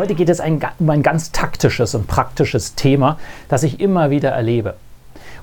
Heute geht es ein, um ein ganz taktisches und praktisches Thema, das ich immer wieder erlebe.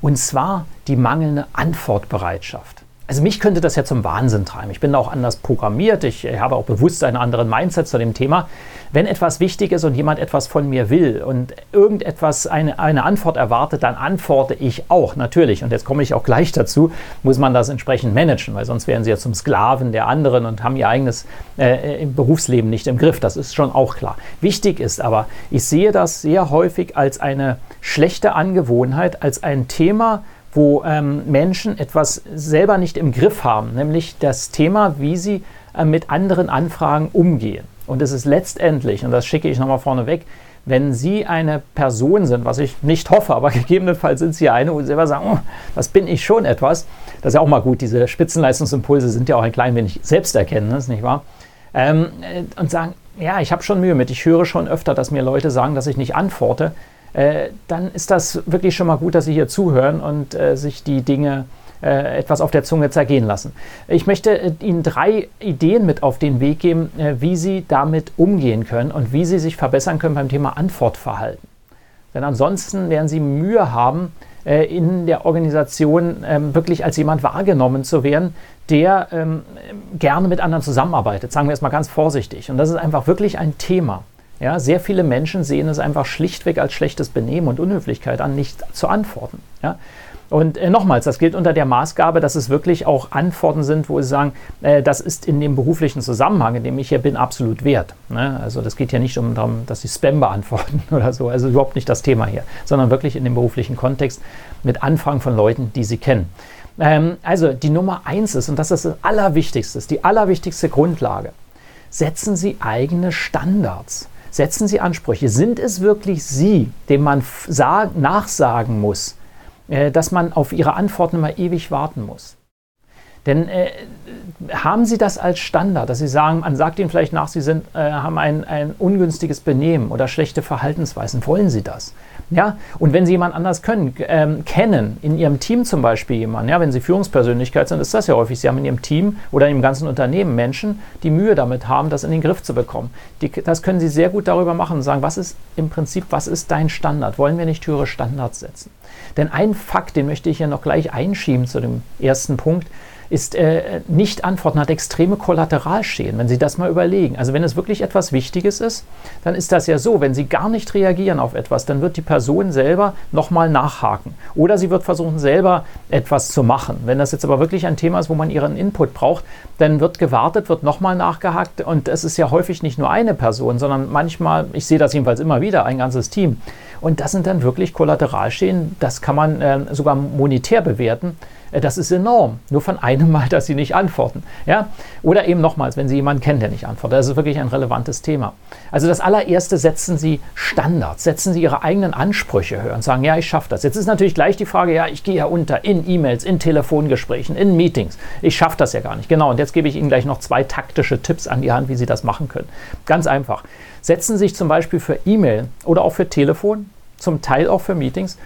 Und zwar die mangelnde Antwortbereitschaft. Also mich könnte das ja zum Wahnsinn treiben. Ich bin auch anders programmiert. Ich habe auch bewusst einen anderen Mindset zu dem Thema. Wenn etwas wichtig ist und jemand etwas von mir will und irgendetwas eine, eine Antwort erwartet, dann antworte ich auch, natürlich. Und jetzt komme ich auch gleich dazu, muss man das entsprechend managen, weil sonst wären sie ja zum Sklaven der anderen und haben ihr eigenes äh, Berufsleben nicht im Griff. Das ist schon auch klar. Wichtig ist aber, ich sehe das sehr häufig als eine schlechte Angewohnheit, als ein Thema, wo ähm, Menschen etwas selber nicht im Griff haben, nämlich das Thema, wie sie äh, mit anderen Anfragen umgehen. Und es ist letztendlich, und das schicke ich nochmal vorneweg, wenn Sie eine Person sind, was ich nicht hoffe, aber gegebenenfalls sind Sie eine, Sie selber sagen, oh, das bin ich schon etwas, das ist ja auch mal gut, diese Spitzenleistungsimpulse sind ja auch ein klein wenig Selbsterkenntnis, nicht wahr? Ähm, äh, und sagen, ja, ich habe schon Mühe mit, ich höre schon öfter, dass mir Leute sagen, dass ich nicht antworte. Äh, dann ist das wirklich schon mal gut, dass Sie hier zuhören und äh, sich die Dinge äh, etwas auf der Zunge zergehen lassen. Ich möchte äh, Ihnen drei Ideen mit auf den Weg geben, wie Sie damit umgehen können und wie Sie sich verbessern können beim Thema Antwortverhalten. Denn ansonsten werden Sie Mühe haben, in der Organisation ähm, wirklich als jemand wahrgenommen zu werden, der ähm, gerne mit anderen zusammenarbeitet. Sagen wir es mal ganz vorsichtig. Und das ist einfach wirklich ein Thema. Ja, sehr viele Menschen sehen es einfach schlichtweg als schlechtes Benehmen und Unhöflichkeit an, nicht zu antworten. Ja? Und äh, nochmals, das gilt unter der Maßgabe, dass es wirklich auch Antworten sind, wo sie sagen, äh, das ist in dem beruflichen Zusammenhang, in dem ich hier bin, absolut wert. Ne? Also das geht ja nicht um darum, dass sie Spam beantworten oder so, also überhaupt nicht das Thema hier, sondern wirklich in dem beruflichen Kontext mit Anfragen von Leuten, die sie kennen. Ähm, also die Nummer eins ist, und das ist das Allerwichtigste, die allerwichtigste Grundlage, setzen Sie eigene Standards. Setzen Sie Ansprüche. Sind es wirklich Sie, dem man nachsagen muss, äh, dass man auf Ihre Antworten immer ewig warten muss? Denn äh, haben Sie das als Standard, dass Sie sagen, man sagt Ihnen vielleicht nach, Sie sind, äh, haben ein, ein ungünstiges Benehmen oder schlechte Verhaltensweisen. Wollen Sie das? Ja? Und wenn Sie jemand anders können, ähm, kennen, in Ihrem Team zum Beispiel jemanden, ja, wenn Sie Führungspersönlichkeit sind, ist das ja häufig. Sie haben in Ihrem Team oder in Ihrem ganzen Unternehmen Menschen, die Mühe damit haben, das in den Griff zu bekommen. Die, das können Sie sehr gut darüber machen und sagen, was ist im Prinzip, was ist dein Standard? Wollen wir nicht höhere Standards setzen? Denn ein Fakt, den möchte ich ja noch gleich einschieben zu dem ersten Punkt, ist äh, nicht antworten, hat extreme Kollateralschäden, wenn Sie das mal überlegen. Also wenn es wirklich etwas Wichtiges ist, dann ist das ja so, wenn Sie gar nicht reagieren auf etwas, dann wird die Person selber nochmal nachhaken. Oder sie wird versuchen, selber etwas zu machen. Wenn das jetzt aber wirklich ein Thema ist, wo man ihren Input braucht, dann wird gewartet, wird nochmal nachgehakt und es ist ja häufig nicht nur eine Person, sondern manchmal, ich sehe das jedenfalls immer wieder, ein ganzes Team. Und das sind dann wirklich Kollateralschäden, das kann man äh, sogar monetär bewerten. Äh, das ist enorm. Nur von einem Mal, dass Sie nicht antworten. Ja? Oder eben nochmals, wenn Sie jemanden kennen, der nicht antwortet. Das ist wirklich ein relevantes Thema. Also das allererste, setzen Sie Standards, setzen Sie Ihre eigenen Ansprüche höher und sagen, ja, ich schaffe das. Jetzt ist natürlich gleich die Frage, ja, ich gehe ja unter in E-Mails, in Telefongesprächen, in Meetings. Ich schaffe das ja gar nicht. Genau, und jetzt gebe ich Ihnen gleich noch zwei taktische Tipps an die Hand, wie Sie das machen können. Ganz einfach. Setzen Sie sich zum Beispiel für E-Mail oder auch für Telefon zum Teil auch für Meetings,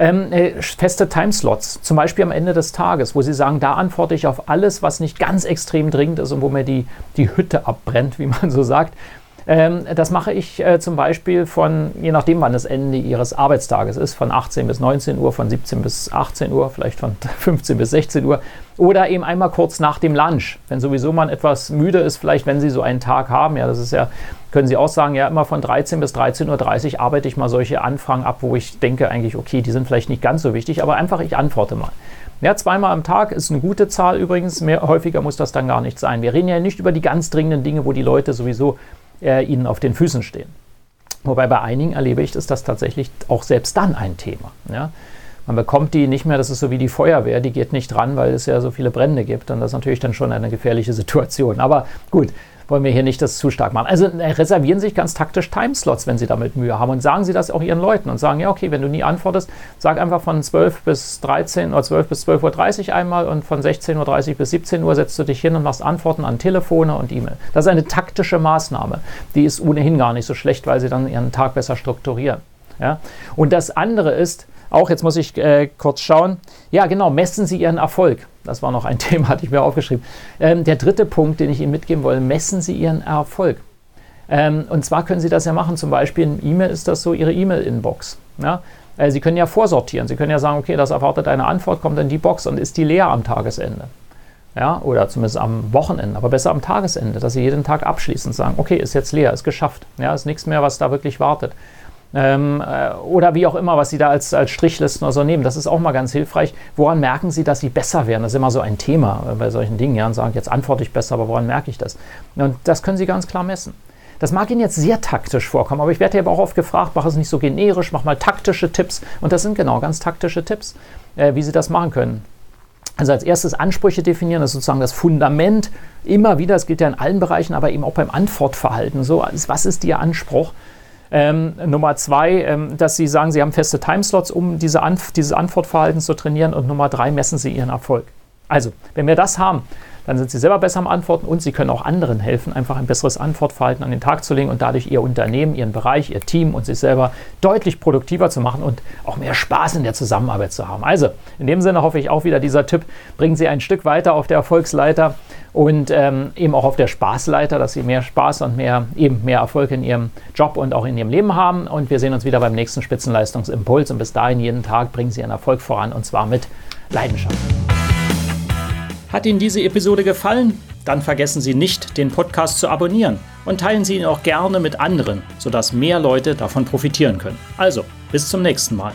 ähm, äh, feste Timeslots, zum Beispiel am Ende des Tages, wo Sie sagen, da antworte ich auf alles, was nicht ganz extrem dringend ist und wo mir die, die Hütte abbrennt, wie man so sagt. Ähm, das mache ich äh, zum Beispiel von, je nachdem, wann das Ende Ihres Arbeitstages ist, von 18 bis 19 Uhr, von 17 bis 18 Uhr, vielleicht von 15 bis 16 Uhr oder eben einmal kurz nach dem Lunch, wenn sowieso man etwas müde ist, vielleicht wenn Sie so einen Tag haben, ja, das ist ja, können Sie auch sagen, ja, immer von 13 bis 13.30 Uhr arbeite ich mal solche Anfragen ab, wo ich denke eigentlich, okay, die sind vielleicht nicht ganz so wichtig, aber einfach ich antworte mal. Ja, zweimal am Tag ist eine gute Zahl übrigens, mehr, häufiger muss das dann gar nicht sein. Wir reden ja nicht über die ganz dringenden Dinge, wo die Leute sowieso äh, ihnen auf den Füßen stehen. Wobei bei einigen erlebe ich, ist das tatsächlich auch selbst dann ein Thema. Ja? Man bekommt die nicht mehr, das ist so wie die Feuerwehr, die geht nicht ran, weil es ja so viele Brände gibt. Und das ist natürlich dann schon eine gefährliche Situation. Aber gut, wollen wir hier nicht das zu stark machen. Also äh, reservieren sich ganz taktisch Timeslots, wenn Sie damit Mühe haben und sagen Sie das auch Ihren Leuten und sagen, ja, okay, wenn du nie antwortest, sag einfach von 12 bis 13 oder 12 bis 12.30 Uhr einmal und von 16.30 Uhr bis 17 Uhr setzt du dich hin und machst Antworten an Telefone und E-Mail. Das ist eine taktische Maßnahme. Die ist ohnehin gar nicht so schlecht, weil Sie dann Ihren Tag besser strukturieren. Ja? Und das andere ist, auch jetzt muss ich äh, kurz schauen, ja genau, messen Sie Ihren Erfolg. Das war noch ein Thema, hatte ich mir aufgeschrieben. Ähm, der dritte Punkt, den ich Ihnen mitgeben wollte, messen Sie Ihren Erfolg. Ähm, und zwar können Sie das ja machen, zum Beispiel in E-Mail ist das so Ihre E-Mail-Inbox. Ja? Äh, Sie können ja vorsortieren. Sie können ja sagen, okay, das erwartet eine Antwort, kommt in die Box und ist die leer am Tagesende. Ja, oder zumindest am Wochenende, aber besser am Tagesende, dass Sie jeden Tag abschließend sagen, okay, ist jetzt leer, ist geschafft. Ja, ist nichts mehr, was da wirklich wartet. Ähm, äh, oder wie auch immer, was Sie da als, als Strichlisten oder so nehmen. Das ist auch mal ganz hilfreich. Woran merken Sie, dass Sie besser werden? Das ist immer so ein Thema äh, bei solchen Dingen. Ja, und sagen, jetzt antworte ich besser, aber woran merke ich das? Und das können Sie ganz klar messen. Das mag Ihnen jetzt sehr taktisch vorkommen, aber ich werde ja aber auch oft gefragt, mach es nicht so generisch, mach mal taktische Tipps. Und das sind genau ganz taktische Tipps, äh, wie Sie das machen können. Also als erstes Ansprüche definieren, das ist sozusagen das Fundament. Immer wieder, das gilt ja in allen Bereichen, aber eben auch beim Antwortverhalten. So, was ist Ihr Anspruch? Ähm, Nummer zwei, ähm, dass Sie sagen, Sie haben feste Timeslots, um diese Anf dieses Antwortverhalten zu trainieren. Und Nummer drei, messen Sie Ihren Erfolg. Also, wenn wir das haben, dann sind Sie selber besser am Antworten und Sie können auch anderen helfen, einfach ein besseres Antwortverhalten an den Tag zu legen und dadurch Ihr Unternehmen, Ihren Bereich, Ihr Team und sich selber deutlich produktiver zu machen und auch mehr Spaß in der Zusammenarbeit zu haben. Also, in dem Sinne hoffe ich auch wieder, dieser Tipp bringt Sie ein Stück weiter auf der Erfolgsleiter und ähm, eben auch auf der Spaßleiter, dass Sie mehr Spaß und mehr, eben mehr Erfolg in Ihrem Job und auch in Ihrem Leben haben. Und wir sehen uns wieder beim nächsten Spitzenleistungsimpuls und bis dahin jeden Tag bringen Sie Ihren Erfolg voran und zwar mit Leidenschaft. Hat Ihnen diese Episode gefallen? Dann vergessen Sie nicht, den Podcast zu abonnieren und teilen Sie ihn auch gerne mit anderen, sodass mehr Leute davon profitieren können. Also, bis zum nächsten Mal.